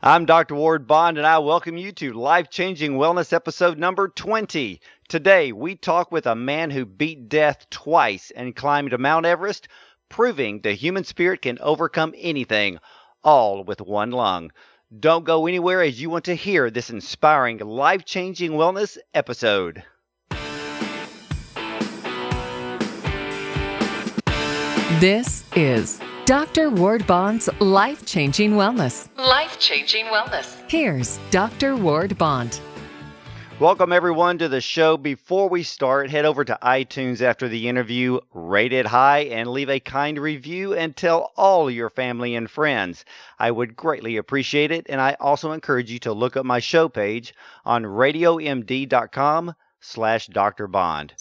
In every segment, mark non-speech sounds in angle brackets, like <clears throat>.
I'm Dr. Ward Bond, and I welcome you to Life Changing Wellness episode number 20. Today, we talk with a man who beat death twice and climbed Mount Everest, proving the human spirit can overcome anything, all with one lung. Don't go anywhere as you want to hear this inspiring, life changing wellness episode. This is Dr. Ward Bond's Life Changing Wellness. Life Changing Wellness. Here's Dr. Ward Bond. Welcome, everyone, to the show. Before we start, head over to iTunes after the interview, rate it high, and leave a kind review and tell all your family and friends. I would greatly appreciate it, and I also encourage you to look up my show page on radiomd.com slash Dr. Bond.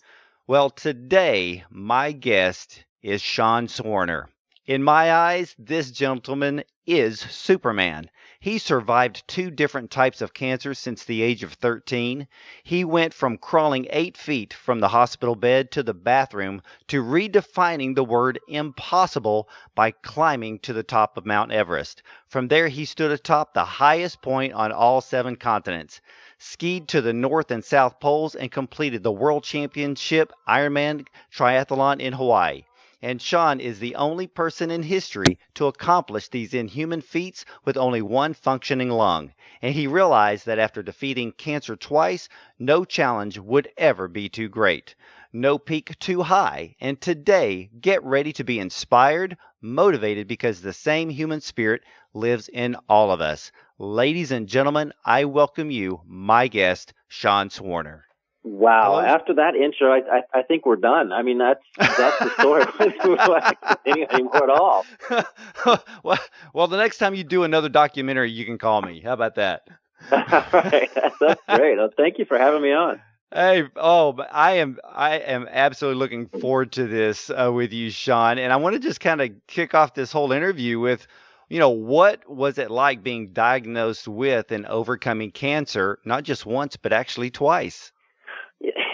Well, today, my guest is Sean Swarner. In my eyes, this gentleman is Superman. He survived two different types of cancer since the age of 13. He went from crawling eight feet from the hospital bed to the bathroom to redefining the word impossible by climbing to the top of Mount Everest. From there, he stood atop the highest point on all seven continents, skied to the North and South Poles, and completed the World Championship Ironman Triathlon in Hawaii and Sean is the only person in history to accomplish these inhuman feats with only one functioning lung. And he realized that after defeating cancer twice, no challenge would ever be too great, no peak too high. And today, get ready to be inspired, motivated, because the same human spirit lives in all of us. Ladies and gentlemen, I welcome you, my guest, Sean Swarner. Wow! Hello? After that intro, I, I, I think we're done. I mean, that's that's the story. <laughs> we're not anymore at all. <laughs> well, well, the next time you do another documentary, you can call me. How about that? <laughs> all right, that's great. Well, thank you for having me on. Hey, oh, I am I am absolutely looking forward to this uh, with you, Sean. And I want to just kind of kick off this whole interview with, you know, what was it like being diagnosed with and overcoming cancer, not just once, but actually twice?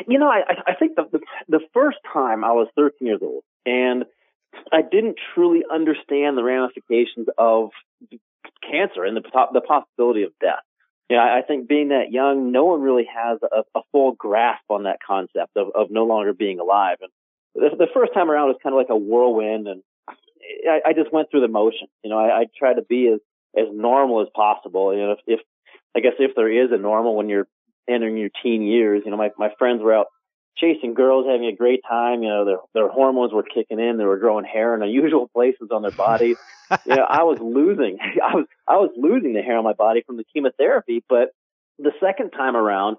You know, I, I think the, the the first time I was 13 years old, and I didn't truly understand the ramifications of cancer and the the possibility of death. You know, I, I think being that young, no one really has a, a full grasp on that concept of, of no longer being alive. And the, the first time around was kind of like a whirlwind, and I, I just went through the motion. You know, I, I tried to be as as normal as possible. You know, if, if I guess if there is a normal when you're entering your teen years. You know, my my friends were out chasing girls, having a great time. You know, their their hormones were kicking in. They were growing hair in unusual places on their bodies. you know, I was losing. <laughs> I was I was losing the hair on my body from the chemotherapy. But the second time around,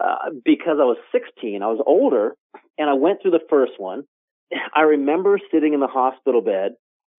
uh, because I was 16, I was older, and I went through the first one. I remember sitting in the hospital bed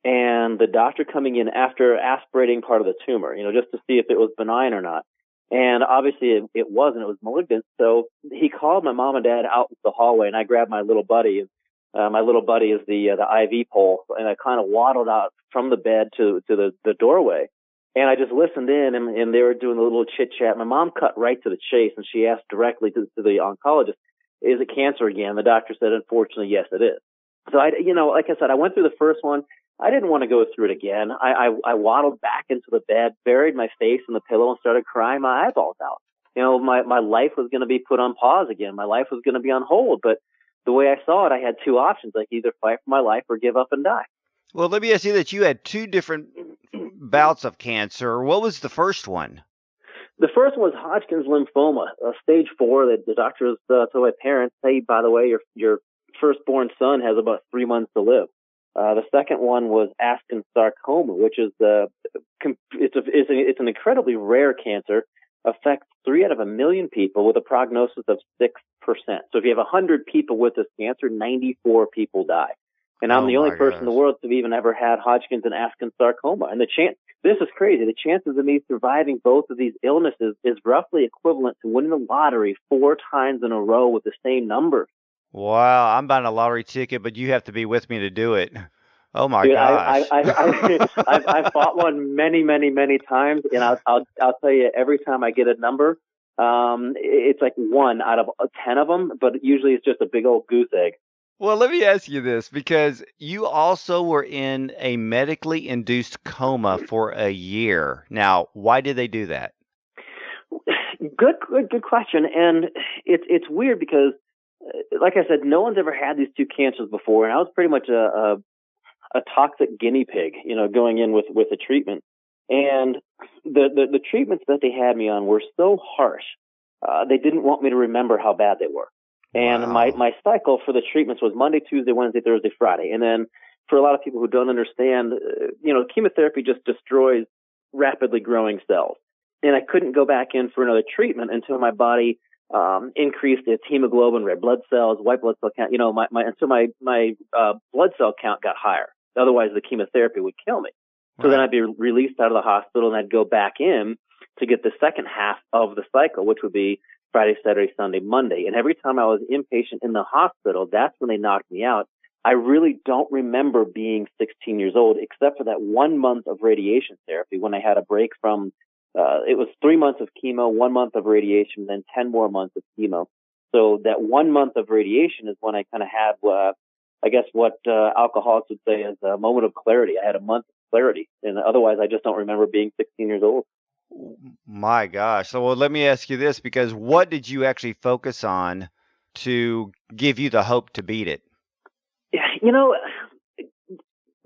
and the doctor coming in after aspirating part of the tumor, you know, just to see if it was benign or not. And obviously it, it wasn't, it was malignant. So he called my mom and dad out the hallway and I grabbed my little buddy. Uh, my little buddy is the, uh, the IV pole and I kind of waddled out from the bed to, to the, the doorway. And I just listened in and, and they were doing a little chit chat. My mom cut right to the chase and she asked directly to, to the oncologist, is it cancer again? The doctor said, unfortunately, yes, it is. So I, you know, like I said, I went through the first one. I didn't want to go through it again. I, I, I waddled back into the bed, buried my face in the pillow, and started crying my eyeballs out. You know, my, my life was going to be put on pause again. My life was going to be on hold. But the way I saw it, I had two options. I could either fight for my life or give up and die. Well, let me ask you that you had two different <clears throat> bouts of cancer. What was the first one? The first one was Hodgkin's lymphoma, uh, stage four. That the doctors uh, told my parents, "Hey, by the way, your your firstborn son has about three months to live." Uh, the second one was Askin sarcoma, which is the it's a, it's, a, it's an incredibly rare cancer, affects three out of a million people with a prognosis of six percent. So if you have a hundred people with this cancer, 94 people die. And I'm oh the only gosh. person in the world to have even ever had Hodgkin's and Askin sarcoma. And the chance, this is crazy. The chances of me surviving both of these illnesses is roughly equivalent to winning the lottery four times in a row with the same numbers. Wow, I'm buying a lottery ticket, but you have to be with me to do it. <laughs> Oh my Dude, gosh! I, I, I, <laughs> I, I've, I've fought one many, many, many times, and I'll, I'll, I'll tell you, every time I get a number, um, it's like one out of ten of them, but usually it's just a big old goose egg. Well, let me ask you this because you also were in a medically induced coma for a year. Now, why did they do that? <sighs> Good, good, good question. And it's it's weird because, uh, like I said, no one's ever had these two cancers before, and I was pretty much a, a, a toxic guinea pig, you know, going in with with the treatment. And the, the the treatments that they had me on were so harsh. Uh, they didn't want me to remember how bad they were. And wow. my my cycle for the treatments was Monday, Tuesday, Wednesday, Thursday, Friday, and then for a lot of people who don't understand, uh, you know, chemotherapy just destroys rapidly growing cells and I couldn't go back in for another treatment until my body um, increased its hemoglobin, red blood cells, white blood cell count. You know, my, my until my my uh, blood cell count got higher. Otherwise, the chemotherapy would kill me. So right. then I'd be released out of the hospital and I'd go back in to get the second half of the cycle, which would be Friday, Saturday, Sunday, Monday. And every time I was inpatient in the hospital, that's when they knocked me out. I really don't remember being 16 years old, except for that one month of radiation therapy when I had a break from uh, it was three months of chemo, one month of radiation, then 10 more months of chemo. So that one month of radiation is when I kind of had, uh, I guess what uh, alcoholics would say is a moment of clarity. I had a month of clarity, and otherwise I just don't remember being 16 years old. My gosh. So well, let me ask you this because what did you actually focus on to give you the hope to beat it? You know,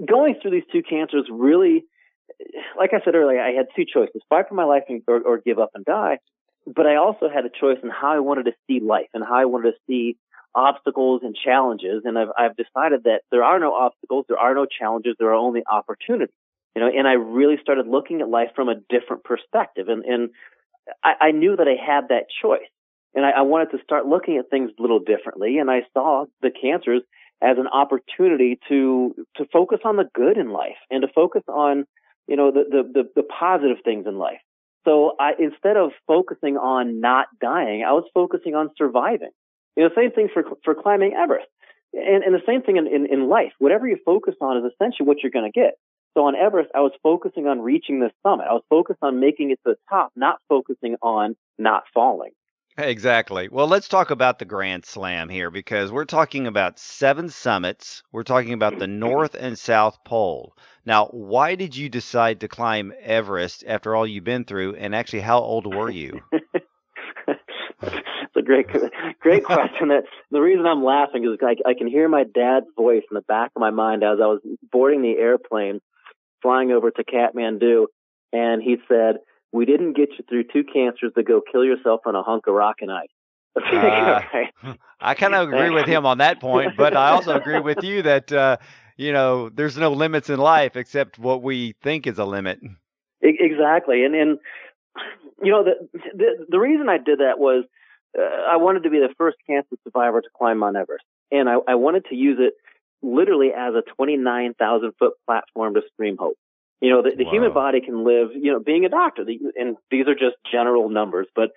going through these two cancers really like I said earlier, I had two choices: fight for my life and, or, or give up and die. But I also had a choice in how I wanted to see life and how I wanted to see obstacles and challenges. And I've, I've decided that there are no obstacles, there are no challenges, there are only opportunities. You know, and I really started looking at life from a different perspective. And, and I, I knew that I had that choice. And I, I wanted to start looking at things a little differently. And I saw the cancers as an opportunity to to focus on the good in life and to focus on you know, the, the, the, the positive things in life. So I, instead of focusing on not dying, I was focusing on surviving. You know, same thing for, for climbing Everest. And, and the same thing in, in, in life. Whatever you focus on is essentially what you're going to get. So on Everest, I was focusing on reaching the summit. I was focused on making it to the top, not focusing on not falling. Exactly. Well, let's talk about the Grand Slam here because we're talking about seven summits. We're talking about the North and South Pole. Now, why did you decide to climb Everest after all you've been through? And actually, how old were you? <laughs> it's a great, great <laughs> question. The reason I'm laughing is I, I can hear my dad's voice in the back of my mind as I was boarding the airplane, flying over to Kathmandu, and he said, "We didn't get you through two cancers to go kill yourself on a hunk of rock and ice." Uh, <laughs> I kind of agree with him on that point, but I also agree with you that uh, you know, there's no limits in life except what we think is a limit. Exactly, and and you know the the, the reason I did that was uh, I wanted to be the first cancer survivor to climb Mount Everest, and I, I wanted to use it literally as a 29,000 foot platform to scream hope. You know, the, the wow. human body can live, you know, being a doctor, the, and these are just general numbers, but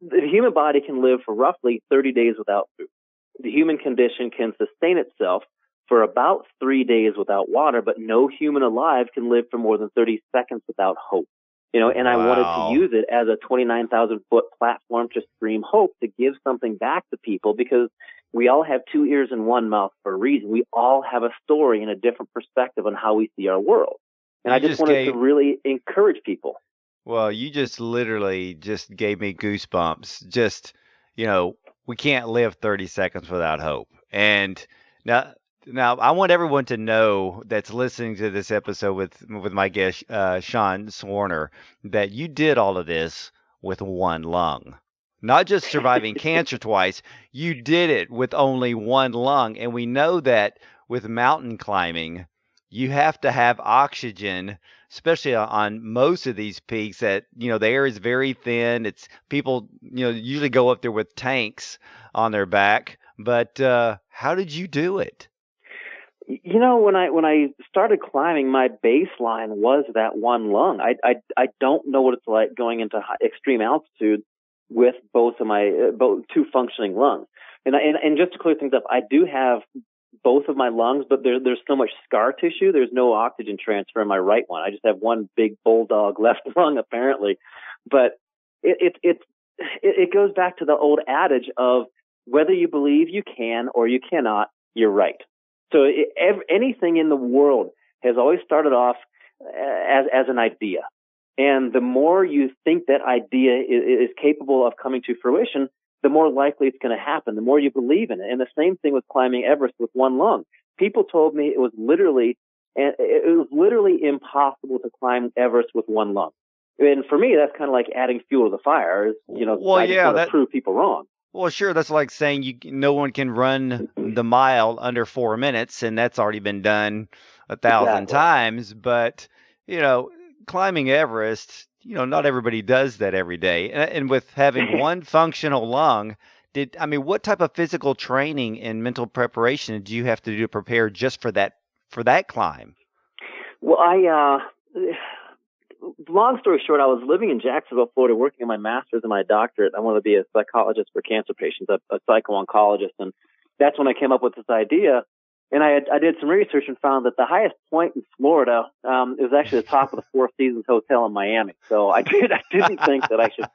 the human body can live for roughly 30 days without food. The human condition can sustain itself for about three days without water, but no human alive can live for more than 30 seconds without hope. You know, and wow. I wanted to use it as a 29,000 foot platform to scream hope to give something back to people because we all have two ears and one mouth for a reason. We all have a story and a different perspective on how we see our world. And you I just, just wanted gave... to really encourage people. Well, you just literally just gave me goosebumps. Just, you know, we can't live 30 seconds without hope. And now now, I want everyone to know that's listening to this episode with with my guest uh, Sean Swarner that you did all of this with one lung. Not just surviving <laughs> cancer twice, you did it with only one lung. And we know that with mountain climbing, you have to have oxygen, especially on most of these peaks that, you know, the air is very thin. It's people, you know, usually go up there with tanks on their back. But uh, how did you do it? You know, when I when I started climbing, my baseline was that one lung. I I I don't know what it's like going into high, extreme altitude with both of my uh, both two functioning lungs. And, and and just to clear things up, I do have both of my lungs, but there, there's so much scar tissue. There's no oxygen transfer in my right one. I just have one big bulldog <laughs> left lung apparently. But it it it it, goes back to the old adage of whether you believe you can or you cannot, you're right. So it, ev- anything in the world has always started off uh, as as an idea, and the more you think that idea is, is capable of coming to fruition, the more likely it's going to happen. The more you believe in it. And the same thing with climbing Everest with one lung. People told me it was literally and it was literally impossible to climb Everest with one lung. And for me, that's kind of like adding fuel to the fire. Is, You know, well, I yeah, that, prove people wrong. Well, sure. That's like saying you no one can run the mile under four minutes, and that's already been done a thousand exactly. times. But you know, climbing Everest, you know, not everybody does that every day. And, and with having <laughs> one functional lung, did I mean, what type of physical training and mental preparation do you have to do to prepare just for that for that climb? Well, I. uh long story short, I was living in Jacksonville, Florida, working on my master's and my doctorate. I wanted to be a psychologist for cancer patients, a, a psycho-oncologist, and that's when I came up with this idea. And I, had, I did some research and found that the highest point in Florida um, is actually the top of the Four Seasons Hotel in Miami. So I did I didn't think that I should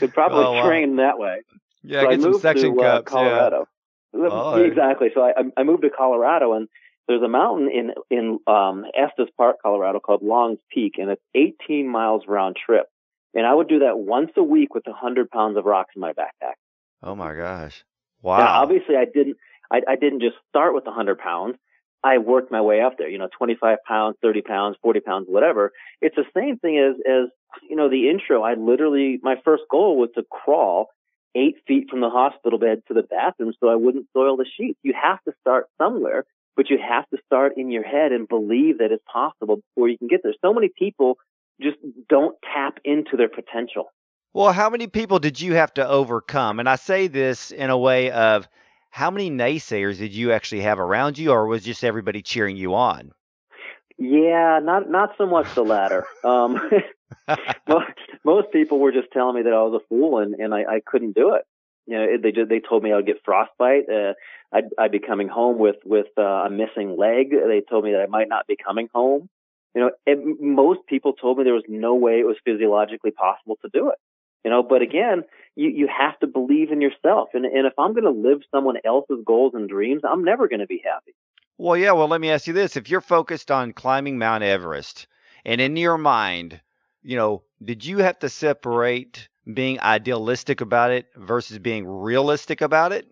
could probably <laughs> Oh, wow. train that way. Yeah, so I get some section to uh, cups. Colorado. Oh, Yeah, exactly. So I, I moved to Colorado, and there's a mountain in in um, Estes Park, Colorado, called Long's Peak, and it's 18 miles round trip. And I would do that once a week with 100 pounds of rocks in my backpack. Oh my gosh. Now, Wow. obviously, I didn't. I, I didn't just start with 100 pounds. I worked my way up there. You know, 25 pounds, 30 pounds, 40 pounds, whatever. It's the same thing as as you know the intro. I literally my first goal was to crawl eight feet from the hospital bed to the bathroom so I wouldn't soil the sheets. You have to start somewhere, but you have to start in your head and believe that it's possible before you can get there. So many people just don't tap into their potential. Well, how many people did you have to overcome? And I say this in a way of how many naysayers did you actually have around you, or was just everybody cheering you on? Yeah, not not so much the latter. <laughs> Um, <laughs> most, people were just telling me that I was a fool and, and I, I couldn't do it. You know, they just, they told me I would get frostbite. Uh, I'd, I'd be coming home with with uh, a missing leg. They told me that I might not be coming home. You know, and most people told me there was no way it was physiologically possible to do it. You know, but again, you you have to believe in yourself. And and if I'm going to live someone else's goals and dreams, I'm never going to be happy. Well, yeah. Well, let me ask you this: If you're focused on climbing Mount Everest, and in your mind, you know, did you have to separate being idealistic about it versus being realistic about it?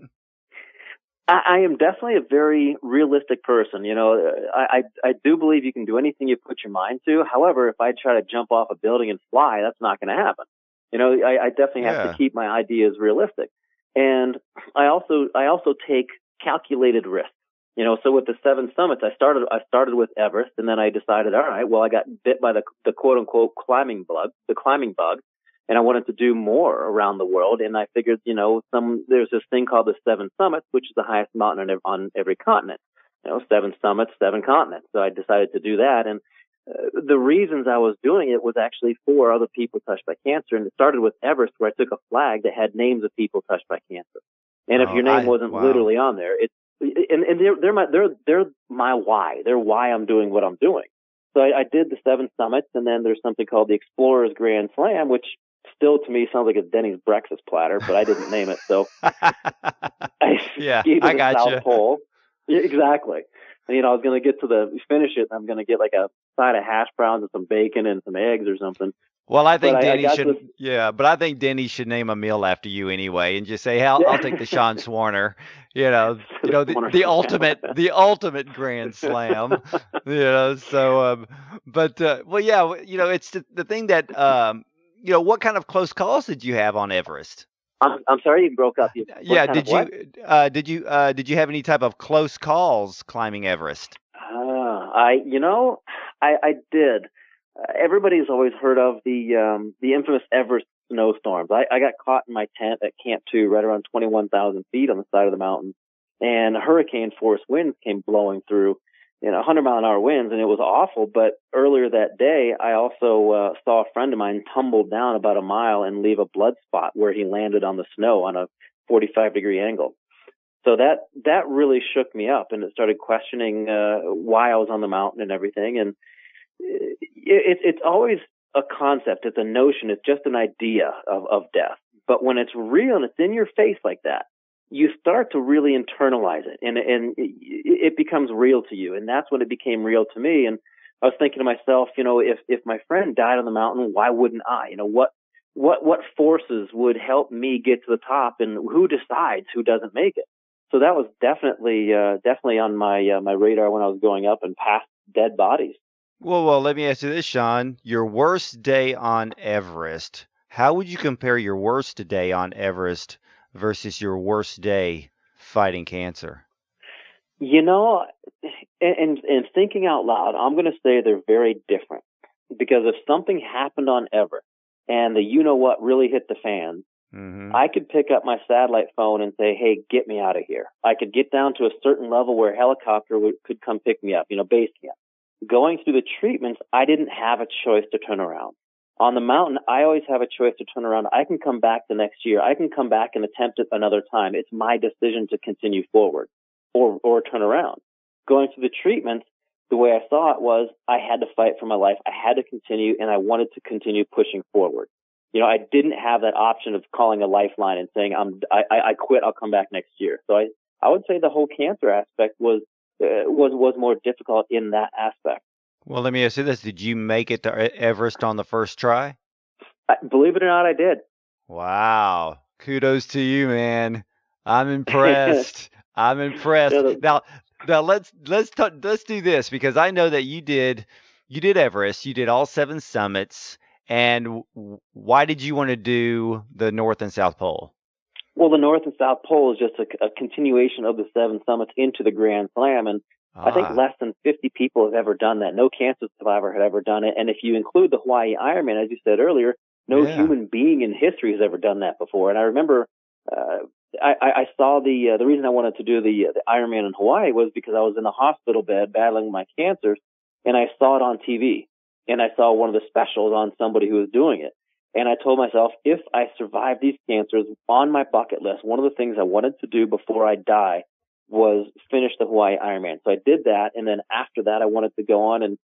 I, I am definitely a very realistic person. You know, I, I I do believe you can do anything you put your mind to. However, if I try to jump off a building and fly, that's not going to happen. You know, I, I definitely have Yeah. to keep my ideas realistic, and I also I also take calculated risks. You know, so with the seven summits, I started I started with Everest, and then I decided, all right, well, I got bit by the the quote unquote climbing bug, the climbing bug, and I wanted to do more around the world. And I figured, you know, some there's this thing called the Seven Summits, which is the highest mountain on, on every continent. You know, seven summits, seven continents. So I decided to do that, and uh, the reasons I was doing it was actually for other people touched by cancer. And it started with Everest, where I took a flag that had names of people touched by cancer. And if Oh, your name I- wasn't wow. literally on there, it's and, and they're they're my they're they're my why. They're why I'm doing what I'm doing. So I, I did the seven summits, and then there's something called the Explorers Grand Slam, which still to me sounds like a Denny's breakfast platter, but I didn't name it, so <laughs> I Yeah, I the gotcha. South Pole. Yeah, exactly. And, you know, I was going to get to the finish it, and I'm going to get like a side of hash browns and some bacon and some eggs or something. Well, I think But I- I Denny should. this- Yeah, but I think Denny should name a meal after you anyway, and just say, "I'll, I'll take the Sean <laughs> Swarner." You know, <laughs> you know, the, the ultimate, the ultimate Grand Slam. <laughs> you know, so, um, but uh, well, yeah, you know, it's the, the thing that, um, you know, what kind of close calls did you have on Everest? I'm, I'm sorry you broke up. You, what yeah, did you, uh, did you, uh, did you have any type of close calls climbing Everest? Ah, I, you know, I, I did. Uh, everybody's always heard of the um, the infamous Everest snowstorms. I, I got caught in my tent at Camp Two, right around 21,000 feet on the side of the mountain, and hurricane force winds came blowing through, you know, 100 mile an hour winds, and it was awful. But earlier that day, I also uh, saw a friend of mine tumble down about a mile and leave a blood spot where he landed on the snow on a 45 degree angle. So that that really shook me up, and it started questioning uh, why I was on the mountain and everything. And it, it, it's always a concept, it's a notion, it's just an idea of of death. But when it's real and it's in your face like that, you start to really internalize it and and it, it becomes real to you and that's when it became real to me and I was thinking to myself, you know, if if my friend died on the mountain, why wouldn't I? You know, what what what forces would help me get to the top and who decides who doesn't make it? So that was definitely uh definitely on my uh, my radar when I was going up and past dead bodies. Well, well, let me ask you this, Sean. Your worst day on Everest. How would you compare your worst day on Everest versus your worst day fighting cancer? You know, and and thinking out loud, I'm going to say they're very different because if something happened on Everest and the you know what really hit the fan, mm-hmm. I could pick up my satellite phone and say, "Hey, get me out of here." I could get down to a certain level where a helicopter would, could come pick me up, you know, base camp. Going through the treatments, I didn't have a choice to turn around. On the mountain, I always have a choice to turn around. I can come back the next year. I can come back and attempt it another time. It's my decision to continue forward or, or turn around. Going through the treatments, the way I saw it was I had to fight for my life. I had to continue and I wanted to continue pushing forward. You know, I didn't have that option of calling a lifeline and saying, I'm, I, I quit. I'll come back next year. So I, I would say the whole cancer aspect was, uh, was, was more difficult in that aspect. Well, let me ask you this: Did you make it to Everest on the first try? I, believe it or not, I did. Wow! Kudos to you, man. I'm impressed. <laughs> I'm impressed. now, now let's let's t- let's do this because I know that you did you did Everest, you did all seven summits, and why did you want to do the North and South Pole? Well, the North and South Pole is just a, a continuation of the seven summits into the Grand Slam, and I think ah. less than 50 people have ever done that. No cancer survivor had ever done it. And if you include the Hawaii Ironman, as you said earlier, no yeah. human being in history has ever done that before. And I remember, uh, I, I saw the, uh, the reason I wanted to do the, uh, the Ironman in Hawaii was because I was in the hospital bed battling my cancers and I saw it on TV and I saw one of the specials on somebody who was doing it. And I told myself, if I survive these cancers on my bucket list, one of the things I wanted to do before I die was finish the Hawaii Ironman. So I did that, and then after that, I wanted to go on and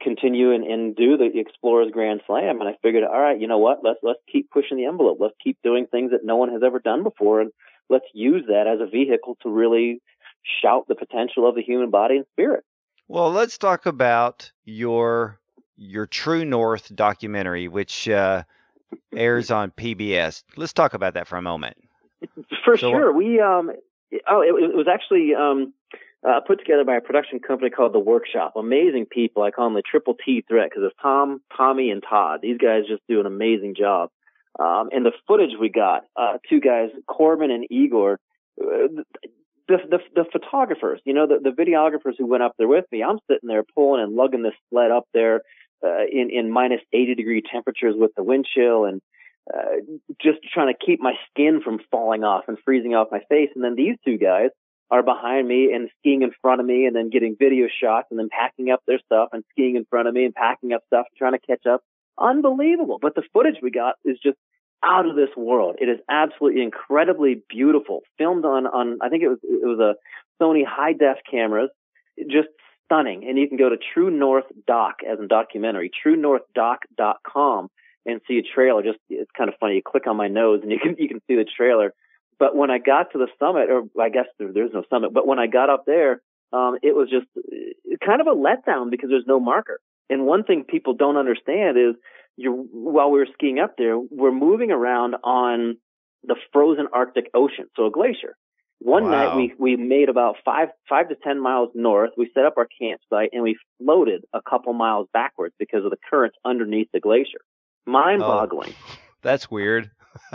continue and, and do the Explorers Grand Slam. And I figured, all right, you know what? Let's let's keep pushing the envelope. Let's keep doing things that no one has ever done before, and let's use that as a vehicle to really shout the potential of the human body and spirit. Well, let's talk about your your True North documentary, which uh, airs <laughs> on PBS. Let's talk about that for a moment. For so, sure, we um, oh, it, it was actually um, uh, put together by a production company called The Workshop. Amazing people. I call them the Triple T threat because it's Tom, Tommy, and Todd. These guys just do an amazing job. Um, and the footage we got, uh, two guys, Corbin and Igor, uh, the, the, the photographers, you know, the, the videographers who went up there with me, I'm sitting there pulling and lugging this sled up there, uh, in, in minus 80 degree temperatures with the wind chill and, uh, just trying to keep my skin from falling off and freezing off my face. And then these two guys are behind me and skiing in front of me and then getting video shots and then packing up their stuff and skiing in front of me and packing up stuff and trying to catch up. Unbelievable. But the footage we got is just out of this world. It is absolutely incredibly beautiful. Filmed on, on, I think it was, it was a Sony high def cameras. Just stunning. And you can go to True North Doc as in documentary, truenorthdoc.com and see a trailer. Just it's kind of funny. You click on my nose and you can you can see the trailer. But when I got to the summit, or I guess there, there's no summit, but when I got up there, um, it was just kind of a letdown because there's no marker. And one thing people don't understand is you while we were skiing up there, we're moving around on the frozen Arctic Ocean, so a glacier. One wow. night we we made about five five to ten miles north. We set up our campsite and we floated a couple miles backwards because of the currents underneath the glacier. Mind-boggling. Oh, that's weird.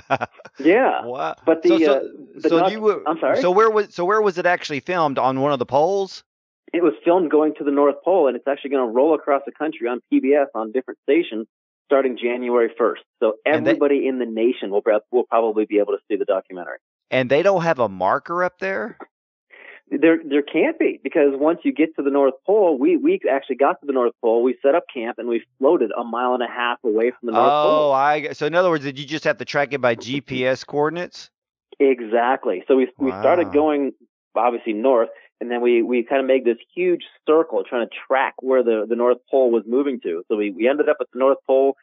<laughs> yeah. Wow. But the, so, so, uh, the so you were, I'm sorry. So where was so where was it actually filmed on one of the poles? It was filmed going to the North Pole, and it's actually going to roll across the country on PBS on different stations starting January 1st. So everybody they, in the nation will will probably be able to see the documentary. And they don't have a marker up there. There, there can't be because once you get to the North Pole, we we actually got to the North Pole. We set up camp and we floated a mile and a half away from the North oh, Pole. Oh, I so in other words, did you just have to track it by GPS coordinates? Exactly. So we wow. we started going obviously north, and then we we kind of made this huge circle trying to track where the the North Pole was moving to. So we we ended up at the North Pole,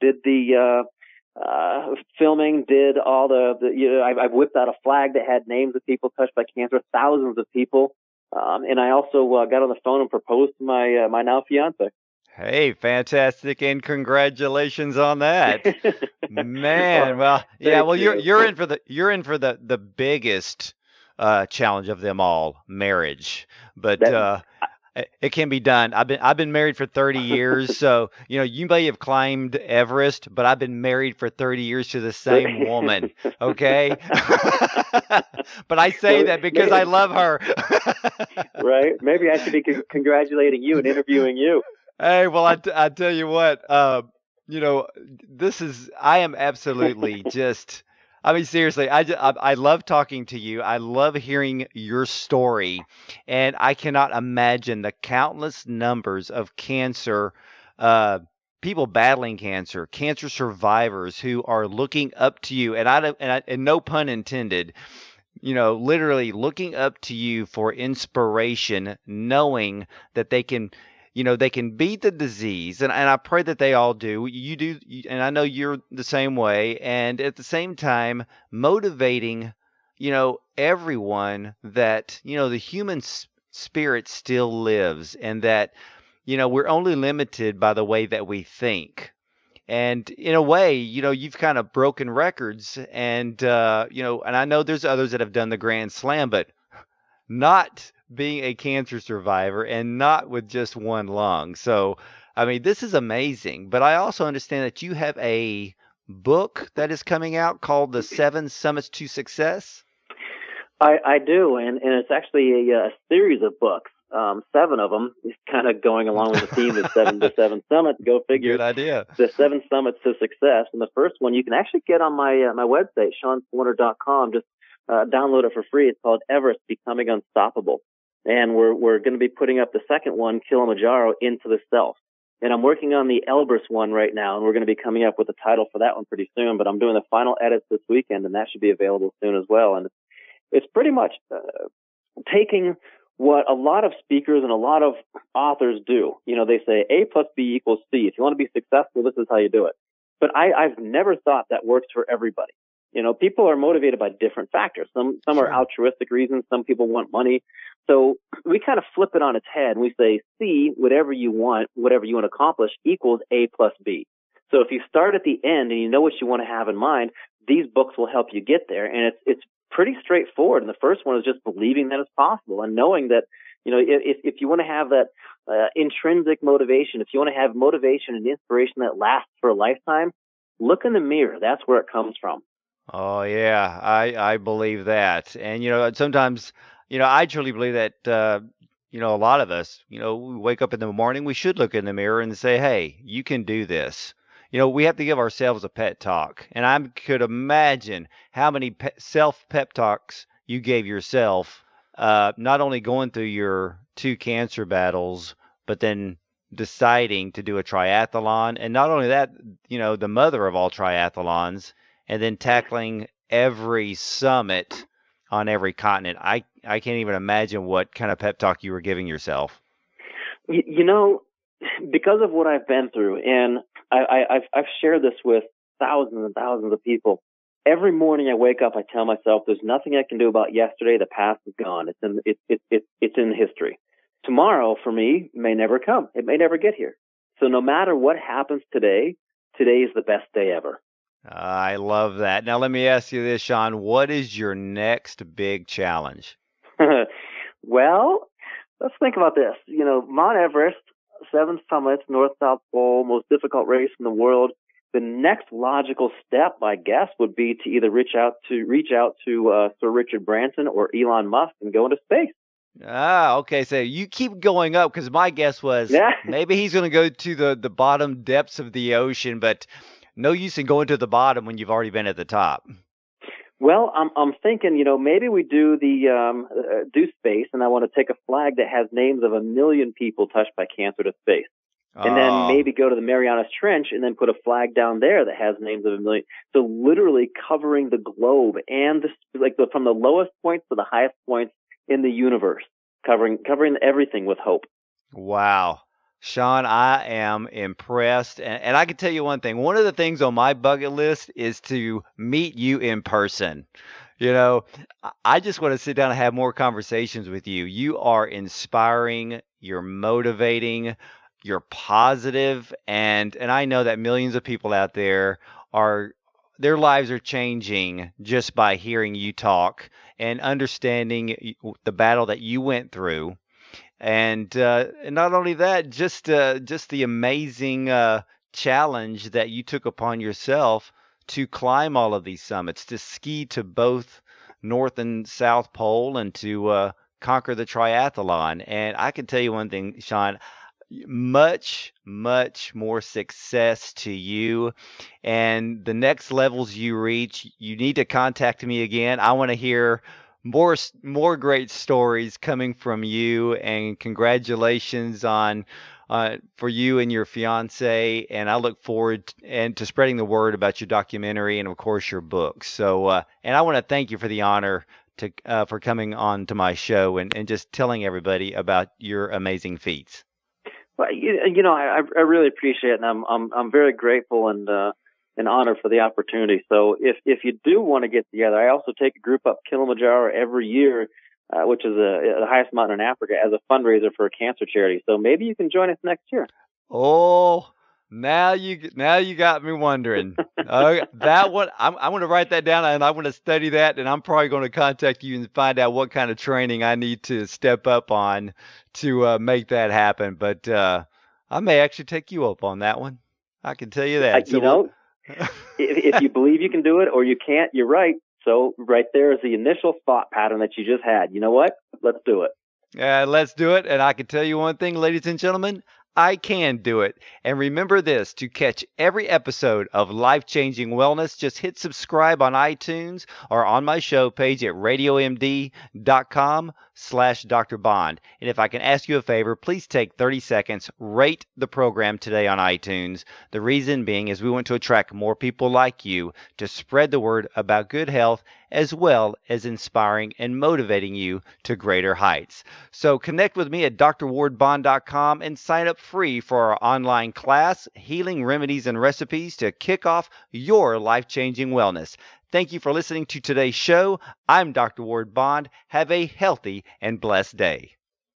did the uh uh, filming, did all the, the you know, I, I whipped out a flag that had names of people touched by cancer, thousands of people. Um, and I also uh, got on the phone and proposed to my uh, my now fiance. Hey, fantastic, and congratulations on that, man. <laughs> Well, yeah, well, you're you're in for the you're in for the the biggest uh, challenge of them all, marriage. But uh, it can be done. I've been I've been married for 30 years, <laughs> so you know you may have climbed Everest, but I've been married for 30 years to the same woman. Okay, <laughs> but I say that because I love her. <laughs> right? Maybe I should be congratulating you and interviewing you. Hey, well, I, t- I tell you what, uh, you know, this is I am absolutely just I mean, seriously, I, I, I love talking to you. I love hearing your story, and I cannot imagine the countless numbers of cancer uh, people battling cancer, cancer survivors who are looking up to you, and I and, I, and no pun intended. You know, literally looking up to you for inspiration, knowing that they can you know they can beat the disease and, and i pray that they all do. You do and i know you're the same way and at the same time motivating you know everyone that you know the human spirit still lives and that you know we're only limited by the way that we think. And in a way you know you've kind of broken records and uh, you know and i know there's others that have done the grand slam but not being a cancer survivor and not with just one lung. So, I mean, this is amazing. But I also understand that you have a book that is coming out called The Seven Summits to Success. I, I do, and, and it's actually a, a series of books. Um, seven of them is kind of going along with the theme of seven to seven <laughs> summits. Go figure. Good idea. The seven summits to success, and the first one you can actually get on my uh, my website, SeanSwarner.com. Just uh, download it for free. It's called Everest Becoming Unstoppable and we're we're going to be putting up the second one, Kilimanjaro, into the self. And I'm working on the Elbrus one right now, and we're going to be coming up with a title for that one pretty soon. But I'm doing the final edits this weekend, and that should be available soon as well. And it's pretty much uh, taking what a lot of speakers and a lot of authors do. You know, they say A plus B equals C. If you want to be successful, this is how you do it. But I, I've never thought that works for everybody. You know, people are motivated by different factors. Some some are altruistic reasons. Some people want money. So we kind of flip it on its head and we say C, whatever you want, whatever you want to accomplish, equals A plus B. So if you start at the end and you know what you want to have in mind, these books will help you get there. And it's it's pretty straightforward. And the first one is just believing that it's possible and knowing that you know if if you want to have that uh, intrinsic motivation, if you want to have motivation and inspiration that lasts for a lifetime, look in the mirror. That's where it comes from. Oh yeah, I I believe that. And you know, sometimes, you know, I truly believe that uh, you know, a lot of us, you know, we wake up in the morning, we should look in the mirror and say, "Hey, you can do this." You know, we have to give ourselves a pet talk. And I could imagine how many pe- self pep talks you gave yourself uh, not only going through your two cancer battles, but then deciding to do a triathlon. And not only that, you know, the mother of all triathlons, and then tackling every summit on every continent. I I can't even imagine what kind of pep talk you were giving yourself. You, you know, because of what I've been through, and I, I, I've I've shared this with thousands and thousands of people. Every morning I wake up, I tell myself, "There's nothing I can do about yesterday. The past is gone. It's in it's it's it's, it's in history. Tomorrow for me may never come. It may never get here. So no matter what happens today, today is the best day ever. I love that. Now, let me ask you this, Sean. What is your next big challenge? <laughs> well, let's think about this. You know, Mount Everest, seven summits, North South Pole, most difficult race in the world. The next logical step, I guess, would be to either reach out to reach out to uh, Sir Richard Branson or Elon Musk and go into space. Ah, okay. So you keep going up because my guess was yeah. maybe he's going to go to the the bottom depths of the ocean, but no use in going to the bottom when you've already been at the top. Well, I'm I'm thinking, you know, maybe we do the um, uh, do space, and I want to take a flag that has names of a million people touched by cancer to space, and oh. then maybe go to the Marianas Trench and then put a flag down there that has names of a million. So literally covering the globe and the, like the, from the lowest points to the highest points in the universe, covering covering everything with hope. Wow. Sean, I am impressed. And, and I can tell you one thing. One of the things on my bucket list is to meet you in person. You know, I just want to sit down and have more conversations with you. You are inspiring, you're motivating, you're positive, and and I know that millions of people out there are their lives are changing just by hearing you talk and understanding the battle that you went through and, uh, not only that, just uh, just the amazing uh, challenge that you took upon yourself to climb all of these summits, to ski to both North and South Pole, and to uh, conquer the triathlon. And I can tell you one thing, Sean. Much, much more success to you. And the next levels you reach, you need to contact me again. I want to hear more more great stories coming from you and congratulations on uh, for you and your fiance and I look forward to, and to spreading the word about your documentary and of course your book. So uh, and I want to thank you for the honor to uh, for coming on to my show and, and just telling everybody about your amazing feats. Well you, you know I, I really appreciate it and I'm I'm, I'm very grateful and uh, an honor for the opportunity. So if if you do want to get together, I also take a group up Kilimanjaro every year, uh, which is a, the highest mountain in Africa, as a fundraiser for a cancer charity. So maybe you can join us next year. Oh, now you now you got me wondering. <laughs> uh, that one I'm I'm going to write that down and I'm going to study that and I'm probably going to contact you and find out what kind of training I need to step up on to uh, make that happen. But uh, I may actually take you up on that one. I can tell you that. So you know, if, if you believe you can do it or you can't, you're right. So right there is the initial thought pattern that you just had. You know what? Let's do it. Yeah, let's do it. And I can tell you one thing, ladies and gentlemen, I can do it. And remember this to catch every episode of Life Changing Wellness, just hit subscribe on iTunes or on my show page at radiomd.com slash Dr. Bond. And if I can ask you a favor, please take 30 seconds, rate the program today on iTunes. The reason being is we want to attract more people like you to spread the word about good health as well as inspiring and motivating you to greater heights. So connect with me at drwardbond.com and sign up free for our online class, Healing Remedies and Recipes to kick off your life-changing wellness. Thank you for listening to today's show. I'm Dr. Ward Bond. Have a healthy and blessed day.